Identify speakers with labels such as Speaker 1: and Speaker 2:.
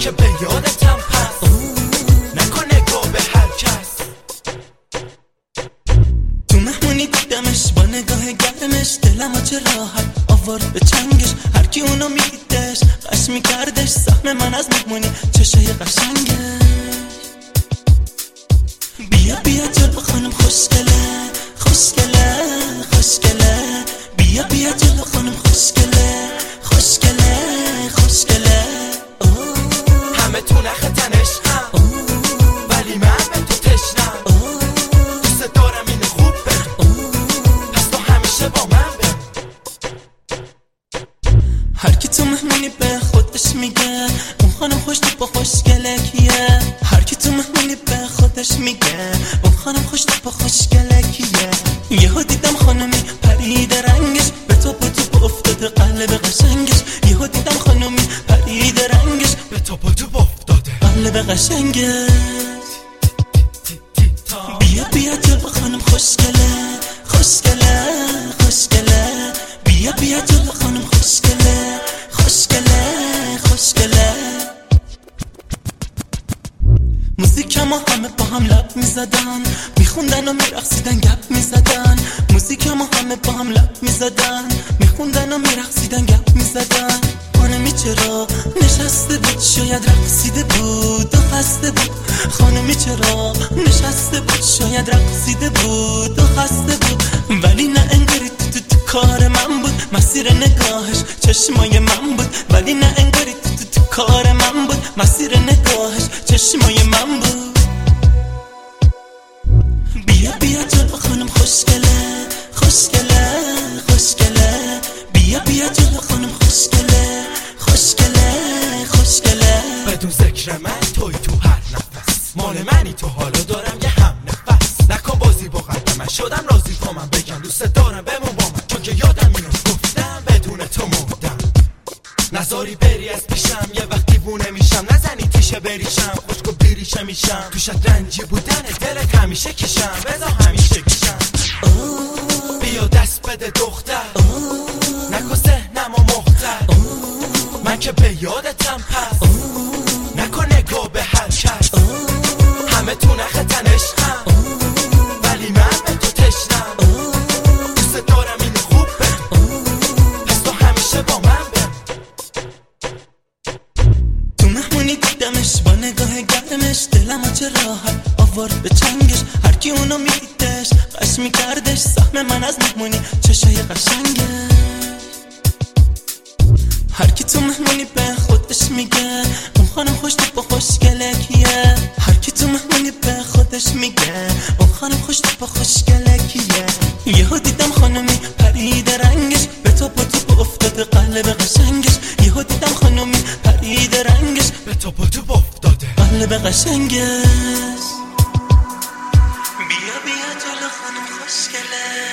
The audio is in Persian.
Speaker 1: که به یادتم پس
Speaker 2: دلم چه راحت آورد به چنگش؟ هر کی اونو میدیدش قش میکردش سهم من از مهمونی. چشای قشنگش بیا بیا جلو خانم خوشگله خوشگله خوشگله. بیا بیا جلو خانم خوشگله خوشگله خوشگله.
Speaker 1: همه تو نخ تنش.
Speaker 2: میگه. اون خانم خوش با خوشگله کیه هر کی تو مهمونی به خودش میگه. اون خانم خوش با خوشگله کیه یهو دیدم خانمی پرید رنگش. به تو با تو افتاده قلب قشنگش. یهو دیدم خانمی پرید رنگش.
Speaker 1: به تو با تو افتاده
Speaker 2: قلب قشنگش. بیا بیا جلو خانم خوشگله خوشگله خوشگله بیا بیا جلو موزیک همه با هم لب می‌زدن. میخوندن و میرقصیدن گپ می‌زدن. موزیک ما همه با هم لب می‌زدن. میخوندن و میرقصیدن گپ می‌زدن. خانمی چرا نشسته بود؟ شاید رقصیده بود و خسته بود. خانمی چرا نشسته بود؟ شاید رقصیده بود و خسته بود. ولی نه انگاری تو تو, تو کار من بود. مسیر نگاهش چشمای من بود. ولی نه انگاری تو تو, تو کار من بود. مسیر نگاهش چشمای من بود بیا بیا جلو خانم خوشگله خوشگله خوشگله بیا بیا جلو خانم خوشگله خوشگله خوشگله
Speaker 1: بدون ذکر من توی تو هر نفس مال منی تو حالا دارم یه هم نفس نکن بازی با شدم راضی با من بگم دوست دارم بمون با من چون که یادم اینو گفتم بدون تو مردم نزاری بری از پیشم یه وقت دیوونه میشم نزنی تیشه بریشم خشک و بیریشه میشم. توشت رنجی بودن دلت همیشه کشم. بزا همیشه کشم. بیا دست بده دختر. نکن ذهنم و مختر. من که به یادتم پس نکن نگاه به هر کس. همه تو نخ
Speaker 2: راحت آورد به چنگش. هر کی اونو میدیدش قش میکردش سهم من از مهمونی چشای قشنگش هر کی تو مهمونی به خودش میگه اون خانم خوش با خوشگله کیه هر کی تو مهمونی به خودش میگه اون خانم خوش با خوشگله کیه یهو دیدم خانمی پرید رنگش به تو با تو افتاده قلب قشنگش. یهو دیدم خانمی پرید رنگش
Speaker 1: به تو با تو افتاده
Speaker 2: قلب قشنگش. بیا